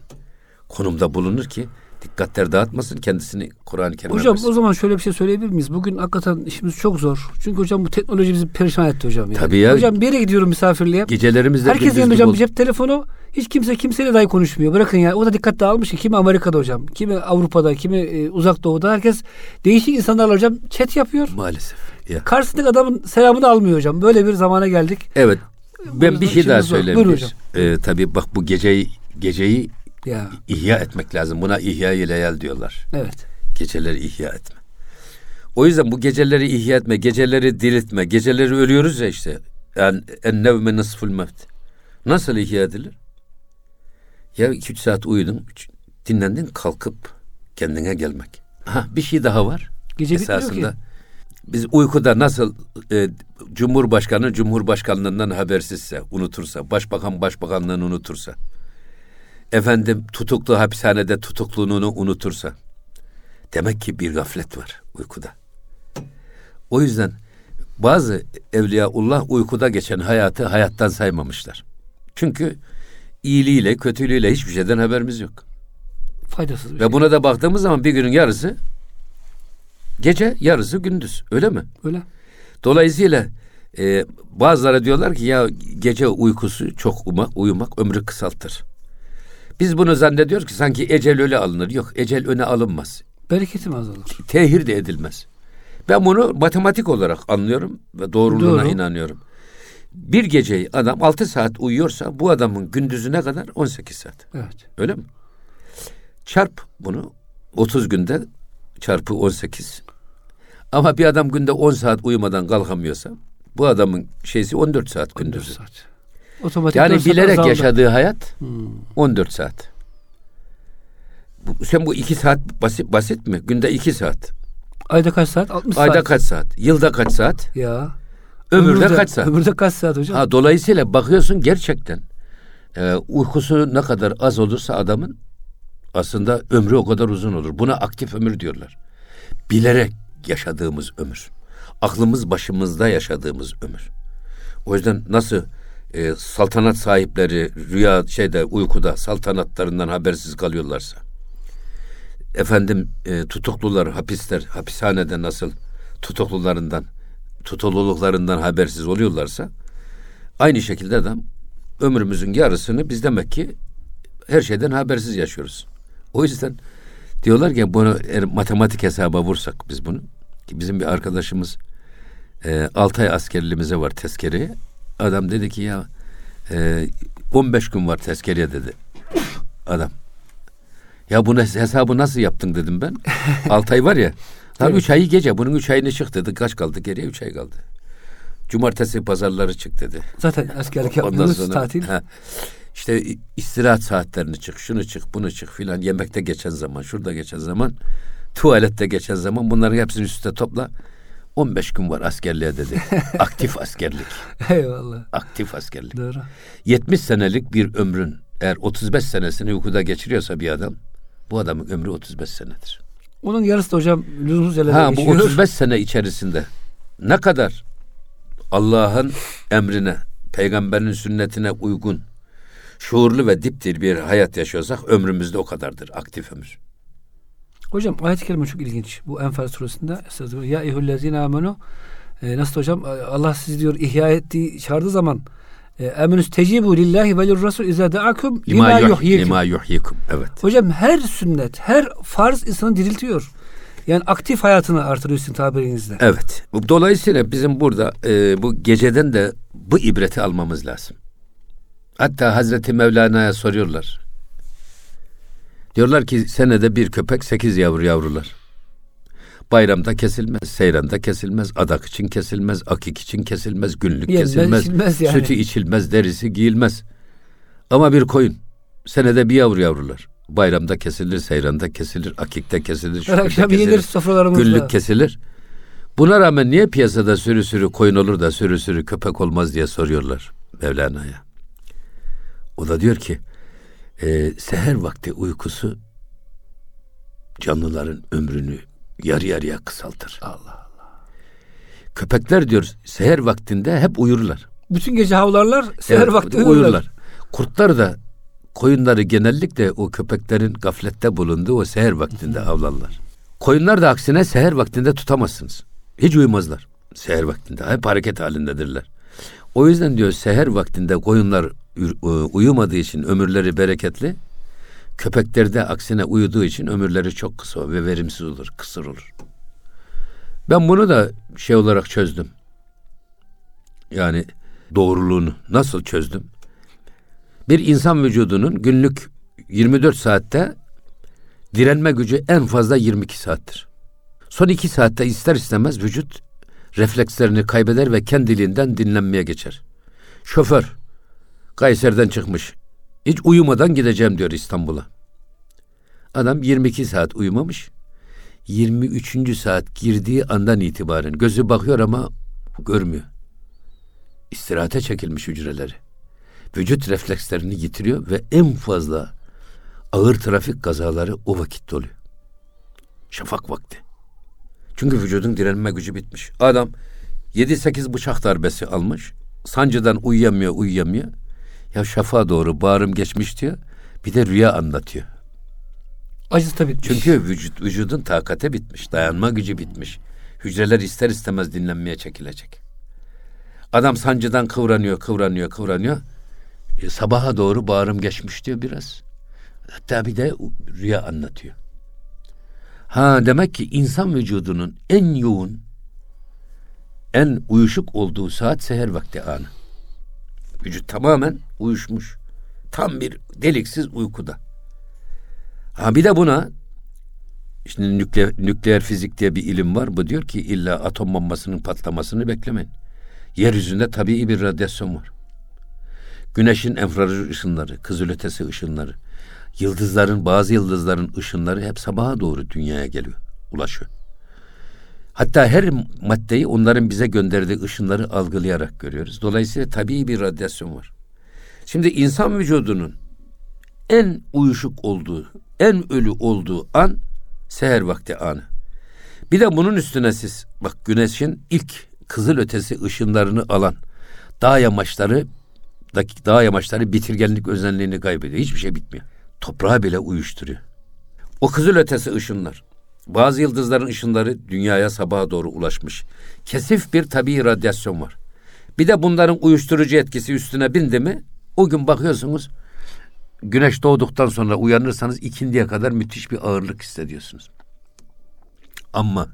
konumda bulunur ki dikkatler dağıtmasın kendisini Kur'an-ı Kerim'e Hocam versin. o zaman şöyle bir şey söyleyebilir miyiz? Bugün hakikaten işimiz çok zor. Çünkü hocam bu teknoloji bizi perişan etti hocam. Yani. Tabii ya. Hocam bir yere gidiyorum misafirliğe. Gecelerimiz de Herkesin gündüz yanında hocam oldu. bir cep telefonu. Hiç kimse kimseyle dahi konuşmuyor. Bırakın ya. O da dikkat dağılmış ki. Kimi Amerika'da hocam. Kimi Avrupa'da. Kimi e, uzak doğuda. Herkes değişik insanlarla hocam chat yapıyor. Maalesef. Ya. Karşısındaki adamın selamını almıyor hocam. Böyle bir zamana geldik. Evet. Ben bir şey daha söyleyeyim. Ee, tabii bak bu geceyi geceyi Ya ihya etmek lazım. Buna ihya leyal diyorlar. evet. Geceleri ihya etme. O yüzden bu geceleri ihya etme, geceleri diriltme, geceleri ölüyoruz ya işte. Yani en nevme nısful mevt. Nasıl ihya edilir? Ya iki üç saat uyudun, üç- dinlendin, kalkıp kendine gelmek. Ha bir şey daha var. Gece Esasında ki. biz uykuda nasıl e, Cumhurbaşkanı Cumhurbaşkanlığından habersizse, unutursa, Başbakan Başbakanlığını unutursa, efendim tutuklu hapishanede tutukluğunu unutursa, demek ki bir gaflet var uykuda. O yüzden Bazı evliyaullah uykuda geçen hayatı hayattan saymamışlar. Çünkü iyiliğiyle kötülüğüyle hiçbir şeyden haberimiz yok. Faydasız bir Ve şey. buna da baktığımız zaman bir günün yarısı gece, yarısı gündüz. Öyle mi? Öyle. Dolayısıyla e, bazıları diyorlar ki ya gece uykusu çok uyumak, uyumak ömrü kısaltır. Biz bunu zannediyoruz ki sanki ecel öyle alınır. Yok ecel öne alınmaz. Bereketim azalır. Tehir de edilmez. Ben bunu matematik olarak anlıyorum ve doğruluğuna Doğru. inanıyorum. Bir geceyi adam 6 saat uyuyorsa bu adamın gündüzü ne kadar? 18 saat. Evet. Öyle mi? Çarp bunu 30 günde çarpı 18. Ama bir adam günde 10 saat uyumadan kalkamıyorsa bu adamın şeysi 14 saat 14 gündüzü. saat. Otomatik Yani bilerek azaldı. yaşadığı hayat Hmm. 14 saat. Bu, sen bu 2 saat basit basit mi? Günde 2 saat. Ayda kaç saat? 60 Ayda saat. kaç saat? Yılda kaç saat? Ya. Ömürde kaç saat? Ömürde kaç saat hocam? Ha, dolayısıyla bakıyorsun gerçekten e, uykusu ne kadar az olursa adamın aslında ömrü o kadar uzun olur. Buna aktif ömür diyorlar. Bilerek yaşadığımız ömür. Aklımız başımızda yaşadığımız ömür. O yüzden nasıl e, saltanat sahipleri rüya şeyde uykuda saltanatlarından habersiz kalıyorlarsa efendim e, tutuklular hapisler hapishanede nasıl tutuklularından tutukluluklarından habersiz oluyorlarsa aynı şekilde de ömrümüzün yarısını biz demek ki her şeyden habersiz yaşıyoruz. O yüzden diyorlar ki bunu eğer matematik hesaba vursak biz bunu ki bizim bir arkadaşımız e, 6 ay askerliğimize var tezkereye. Adam dedi ki ya e, 15 gün var tezkereye dedi. Adam. Ya bunu hesabı nasıl yaptın dedim ben. 6 ay var ya. Evet. 3 ayı gece. Bunun 3 ayını çık dedi. Kaç kaldı geriye? 3 ay kaldı. Cumartesi pazarları çık dedi. Zaten askerlik yapmıyoruz sonra tatil. he, işte istirahat saatlerini çık, şunu çık, bunu çık filan. Yemekte geçen zaman, şurada geçen zaman, tuvalette geçen zaman bunların hepsini üstte topla. 15 gün var askerliğe dedi. Aktif askerlik. Eyvallah. Aktif askerlik. Doğru. 70 senelik bir ömrün eğer 35 senesini uykuda geçiriyorsa bir adam bu adamın ömrü 35 senedir. Onun yarısı da hocam lüzumsuz yerlerde Ha bu geçiyor. 35 sene içerisinde ne kadar Allah'ın emrine, peygamberin sünnetine uygun, şuurlu ve diptir bir hayat yaşıyorsak ömrümüzde o kadardır aktif ömür. Hocam ayet-i kerime çok ilginç. Bu Enfal suresinde ya eyyühellezine amenu e, nasıl hocam Allah sizi diyor ihya ettiği çağırdığı zaman e, eminüs tecibu lillahi ve lirrasul izâ da'akum lima Lima, yuh, yuhyikum. lima yuhyikum. Evet. Hocam her sünnet, her farz insanı diriltiyor. Yani aktif hayatını artırıyor sizin tabirinizle. Evet. Dolayısıyla bizim burada e, bu geceden de bu ibreti almamız lazım. Hatta Hazreti Mevlana'ya soruyorlar. Diyorlar ki senede bir köpek sekiz yavru yavrular. Bayramda kesilmez, seyranda kesilmez, adak için kesilmez, akik için kesilmez, günlük Yenmez, kesilmez, yani. sütü içilmez, derisi giyilmez. Ama bir koyun senede bir yavru yavrular. Bayramda kesilir, seyranda kesilir, akikte kesilir, şükürde akşam kesilir, yenir sofralarımızda. günlük kesilir. Buna rağmen niye piyasada sürü sürü koyun olur da sürü sürü köpek olmaz diye soruyorlar Mevlana'ya. O da diyor ki e, seher vakti uykusu canlıların ömrünü yarı yarıya kısaltır. Allah Allah. Köpekler diyor seher vaktinde hep uyurlar. Bütün gece havlarlar, seher Evet, vakti uyurlar. Kurtlar da koyunları genellikle o köpeklerin gaflette bulunduğu o seher vaktinde avlarlar. Koyunlar da aksine seher vaktinde tutamazsınız. Hiç uyumazlar seher vaktinde. Hep hareket halindedirler. O yüzden diyor seher vaktinde koyunlar uyumadığı için ömürleri bereketli. Köpekler de aksine uyuduğu için ömürleri çok kısa ve verimsiz olur, kısır olur. Ben bunu da şey olarak çözdüm. Yani doğruluğunu nasıl çözdüm? Bir insan vücudunun günlük 24 saatte direnme gücü en fazla 22 saattir. Son 2 saatte ister istemez vücut reflekslerini kaybeder ve kendiliğinden dinlenmeye geçer. Şoför Kayseri'den çıkmış. Hiç uyumadan gideceğim diyor İstanbul'a. Adam 22 saat uyumamış. 23. saat girdiği andan itibaren gözü bakıyor ama görmüyor. İstirahate çekilmiş hücreleri. Vücut reflekslerini yitiriyor ve en fazla ağır trafik kazaları o vakitte oluyor. Şafak vakti. Çünkü vücudun direnme gücü bitmiş. Adam 7-8 bıçak darbesi almış. Sancıdan uyuyamıyor, uyuyamıyor. Ya şafa doğru bağrım geçmiş diyor. Bir de rüya anlatıyor. Acısı da bitmiş. Çünkü vücut, vücudun takate bitmiş, dayanma gücü bitmiş. Hücreler ister istemez dinlenmeye çekilecek. Adam sancıdan kıvranıyor, kıvranıyor, kıvranıyor. E, sabaha doğru bağrım geçmiş diyor biraz. Hatta bir de rüya anlatıyor. Ha demek ki insan vücudunun en yoğun, en uyuşuk olduğu saat seher vakti anı. Vücut tamamen uyuşmuş. Tam bir deliksiz uykuda. Ha bir de buna şimdi nükleer, nükleer fizik diye bir ilim var. Bu diyor ki illa atom bombasının patlamasını beklemeyin. Yeryüzünde tabii bir radyasyon var. Güneşin enfrared ışınları, kızılötesi ışınları, yıldızların, bazı yıldızların ışınları hep sabaha doğru dünyaya geliyor, ulaşıyor. Hatta her maddeyi onların bize gönderdiği ışınları algılayarak görüyoruz. Dolayısıyla tabii bir radyasyon var. Şimdi insan vücudunun en uyuşuk olduğu, en ölü olduğu an seher vakti anı. Bir de bunun üstüne siz bak güneşin ilk kızıl ötesi ışınlarını alan dağ yamaçları dağ yamaçları bitirgenlik özelliğini kaybediyor. Hiçbir şey bitmiyor. Toprağı bile uyuşturuyor. O kızıl ötesi ışınlar bazı yıldızların ışınları dünyaya sabaha doğru ulaşmış. Kesif bir tabii radyasyon var. Bir de bunların uyuşturucu etkisi üstüne bindi mi o gün bakıyorsunuz güneş doğduktan sonra uyanırsanız ikindiye kadar müthiş bir ağırlık hissediyorsunuz. Ama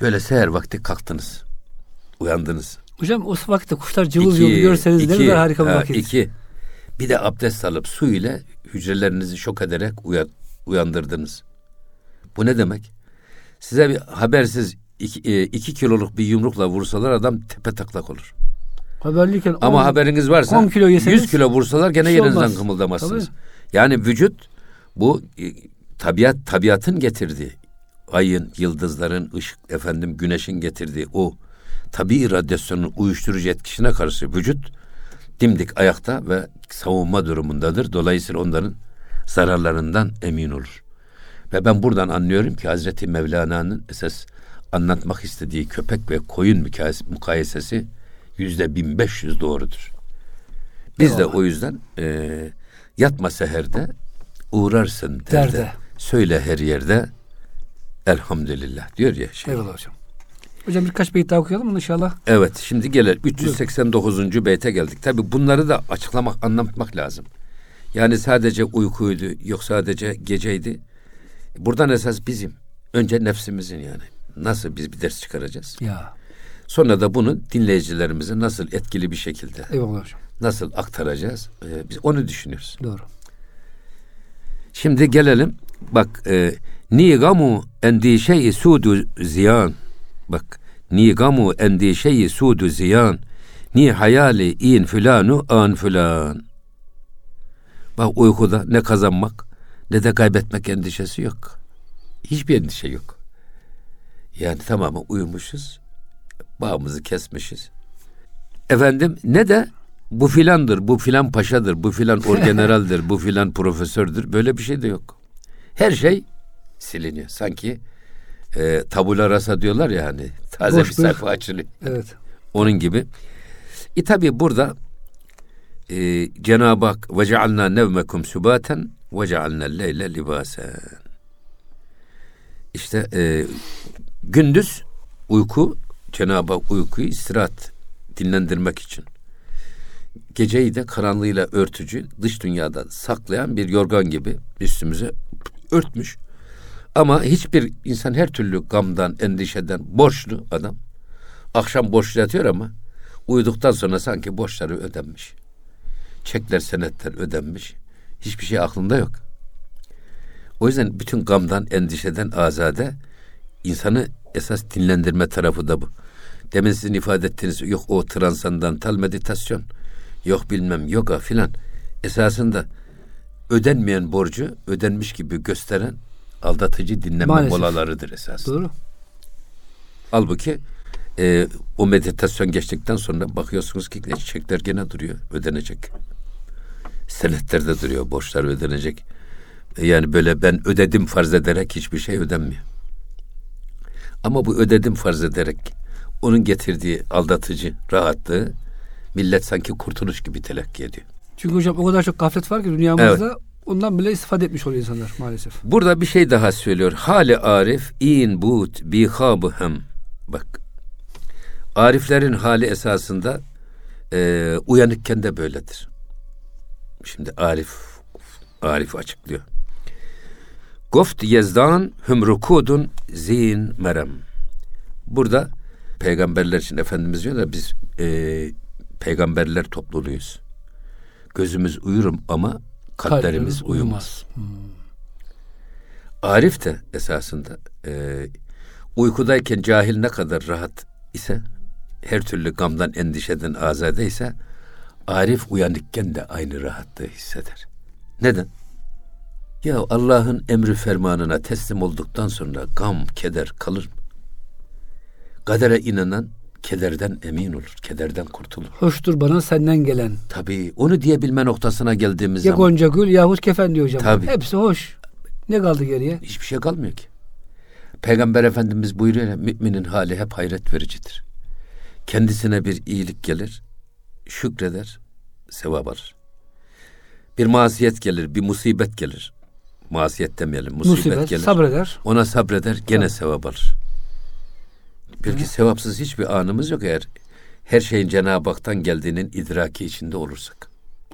böyle seher vakti kalktınız. Uyandınız. Hocam o vakitte kuşlar cıvıl cıvıl görseniz iki, ne kadar harika bir vakit. İki. Bir de abdest alıp su ile hücrelerinizi şok ederek uyan, uyandırdınız. Bu ne demek? Size bir habersiz iki, e, iki kiloluk bir yumrukla vursalar adam tepe taklak olur. Haberliyken Ama on, haberiniz varsa 10 kilo yeseniz, 100 kilo vursalar gene şey yerinizden olmaz. kımıldamazsınız. Tabii. Yani vücut bu e, tabiat tabiatın getirdiği ayın, yıldızların, ışık efendim güneşin getirdiği o tabii radyasyonun uyuşturucu etkisine karşı vücut dimdik ayakta ve savunma durumundadır. Dolayısıyla onların zararlarından emin olur. Ve ben buradan anlıyorum ki Hazreti Mevlana'nın esas anlatmak istediği köpek ve koyun mukayesesi yüzde bin beş yüz doğrudur. Biz Eyvallah. de o yüzden e, yatma seherde uğrarsın derde. derde. Söyle her yerde elhamdülillah diyor ya. Şey. Eyvallah hocam. Hocam birkaç beyt daha okuyalım inşallah? Evet şimdi gelir 389. Buyurun. beyte geldik. Tabi bunları da açıklamak anlatmak lazım. Yani sadece uykuydu yok sadece geceydi. Buradan esas bizim. Önce nefsimizin yani. Nasıl biz bir ders çıkaracağız? Ya. Sonra da bunu dinleyicilerimize nasıl etkili bir şekilde Eyvallah hocam. nasıl aktaracağız? Ee, biz onu düşünüyoruz. Doğru. Şimdi gelelim. Bak e, ni gamu endişeyi sudu ziyan. Bak ni gamu endişeyi sudu ziyan. Ni hayali in fulanu an fulan. Bak uykuda ne kazanmak ne de kaybetmek endişesi yok. Hiçbir endişe yok. Yani tamamen uyumuşuz. Bağımızı kesmişiz. Efendim ne de bu filandır, bu filan paşadır, bu filan orgeneraldir, bu filan profesördür. Böyle bir şey de yok. Her şey siliniyor. Sanki e, tabula rasa diyorlar ya hani taze Boş bir sayfa açılıyor. Evet. Onun gibi. E tabi burada e, Cenab-ı Hak ve cealna nevmekum subaten ve cealnel leyle libasen. İşte e, gündüz uyku Cenab-ı Hak uykuyu istirahat dinlendirmek için. Geceyi de karanlığıyla örtücü dış dünyada saklayan bir yorgan gibi üstümüze örtmüş. Ama hiçbir insan her türlü gamdan, endişeden borçlu adam. Akşam borçlu yatıyor ama uyuduktan sonra sanki borçları ödenmiş. Çekler, senetler ödenmiş. Hiçbir şey aklında yok. O yüzden bütün gamdan, endişeden azade insanı esas dinlendirme tarafı da bu. Demin sizin ifade ettiğiniz yok o transandantal meditasyon, yok bilmem yoga filan. Esasında ödenmeyen borcu ödenmiş gibi gösteren aldatıcı dinlenme Maalesef. molalarıdır esas. Doğru. Halbuki e, o meditasyon geçtikten sonra bakıyorsunuz ki çiçekler gene duruyor, ödenecek senetlerde duruyor. Borçlar ödenecek. E, yani böyle ben ödedim farz ederek hiçbir şey ödenmiyor. Ama bu ödedim farz ederek onun getirdiği aldatıcı rahatlığı millet sanki kurtuluş gibi telakki ediyor. Çünkü hocam o kadar çok gaflet var ki dünyamızda ondan bile istifade etmiş oluyor insanlar maalesef. Burada bir şey daha söylüyor. Hali arif in but bi habı hem. Bak. Ariflerin hali esasında e, uyanıkken de böyledir. Şimdi Arif Arif açıklıyor. Goft yezdan hüm rukudun zin merem. Burada peygamberler için Efendimiz diyor da biz e, peygamberler topluluğuyuz. Gözümüz uyurum ama kalplerimiz uyumaz. Arif de esasında e, uykudayken cahil ne kadar rahat ise her türlü gamdan endişeden azade ise Arif uyanıkken de aynı rahatlığı hisseder. Neden? Ya Allah'ın emri fermanına teslim olduktan sonra gam, keder kalır mı? Kadere inanan kederden emin olur, kederden kurtulur. Hoştur bana senden gelen. Tabii onu diyebilme noktasına geldiğimiz Ya zaman gonca gül yahut kefen diyor hocam. Tabii. Hepsi hoş. Ne kaldı geriye? hiçbir şey kalmıyor ki. Peygamber Efendimiz buyuruyor ya müminin hali hep hayret vericidir. Kendisine bir iyilik gelir, şükreder, sevap alır. Bir masiyet gelir, bir musibet gelir. Masiyet demeyelim, musibet, Musibet, gelir. sabreder. Ona sabreder, gene sevap alır. Belki sevapsız hiçbir anımız yok eğer her şeyin Cenab-ı Hak'tan geldiğinin idraki içinde olursak.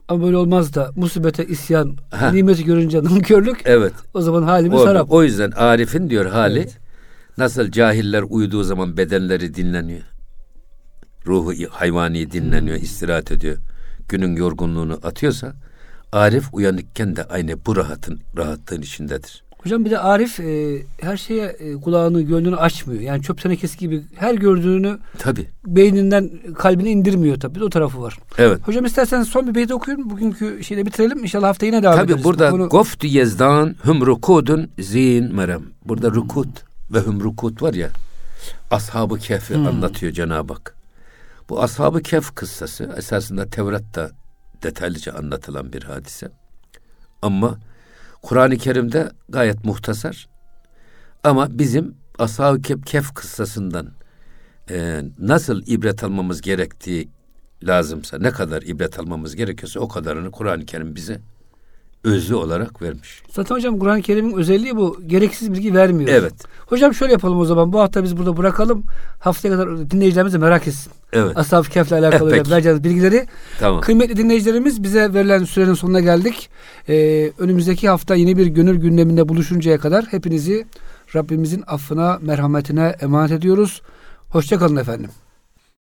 Ama böyle olmaz da musibete isyan, Ha. nimeti görünce nankörlük Evet. o zaman halimiz O, harap. o yüzden Arif'in diyor hali Evet. nasıl cahiller uyuduğu zaman bedenleri dinleniyor. Ruhu hayvani dinleniyor, istirahat ediyor. Günün yorgunluğunu atıyorsa Arif uyanıkken de aynı bu rahatın rahatlığın içindedir. Hocam bir de Arif e, her şeye e, kulağını, gönlünü açmıyor. Yani çöp tenekesi gibi her gördüğünü Tabi. beyninden kalbine indirmiyor tabii. O tarafı var. Evet. Hocam isterseniz son bir beyt okuyun. Bugünkü şeyle bitirelim. İnşallah hafta yine devam ederiz. Tabi burada Bu konu- goftu yezdan hüm rukudun zin merem. Burada rukut ve hüm rukut var ya. Ashab-ı Kehf'i Hmm. anlatıyor Cenab-ı Hak. Bu Ashab-ı Kehf kıssası esasında Tevrat'ta detaylıca anlatılan bir hadise. Ama Kur'an-ı Kerim'de gayet muhtasar. Ama bizim Ashab-ı Kehf, Kehf kıssasından e, nasıl ibret almamız gerektiği lazımsa, ne kadar ibret almamız gerekiyorsa o kadarını Kur'an-ı Kerim bize özlü olarak vermiş. Zaten hocam Kur'an-ı Kerim'in özelliği bu. Gereksiz bilgi vermiyor. Evet. Hocam şöyle yapalım o zaman. Bu hafta biz burada bırakalım. Haftaya kadar dinleyicilerimiz de merak etsin. Evet. Ashab-ı Kehf'le alakalı peki. vereceğiniz bilgileri. Tamam. Kıymetli dinleyicilerimiz bize verilen sürenin sonuna geldik. Ee, önümüzdeki hafta yeni bir gönül gündeminde buluşuncaya kadar hepinizi Rabbimizin affına, merhametine emanet ediyoruz. Hoşçakalın efendim.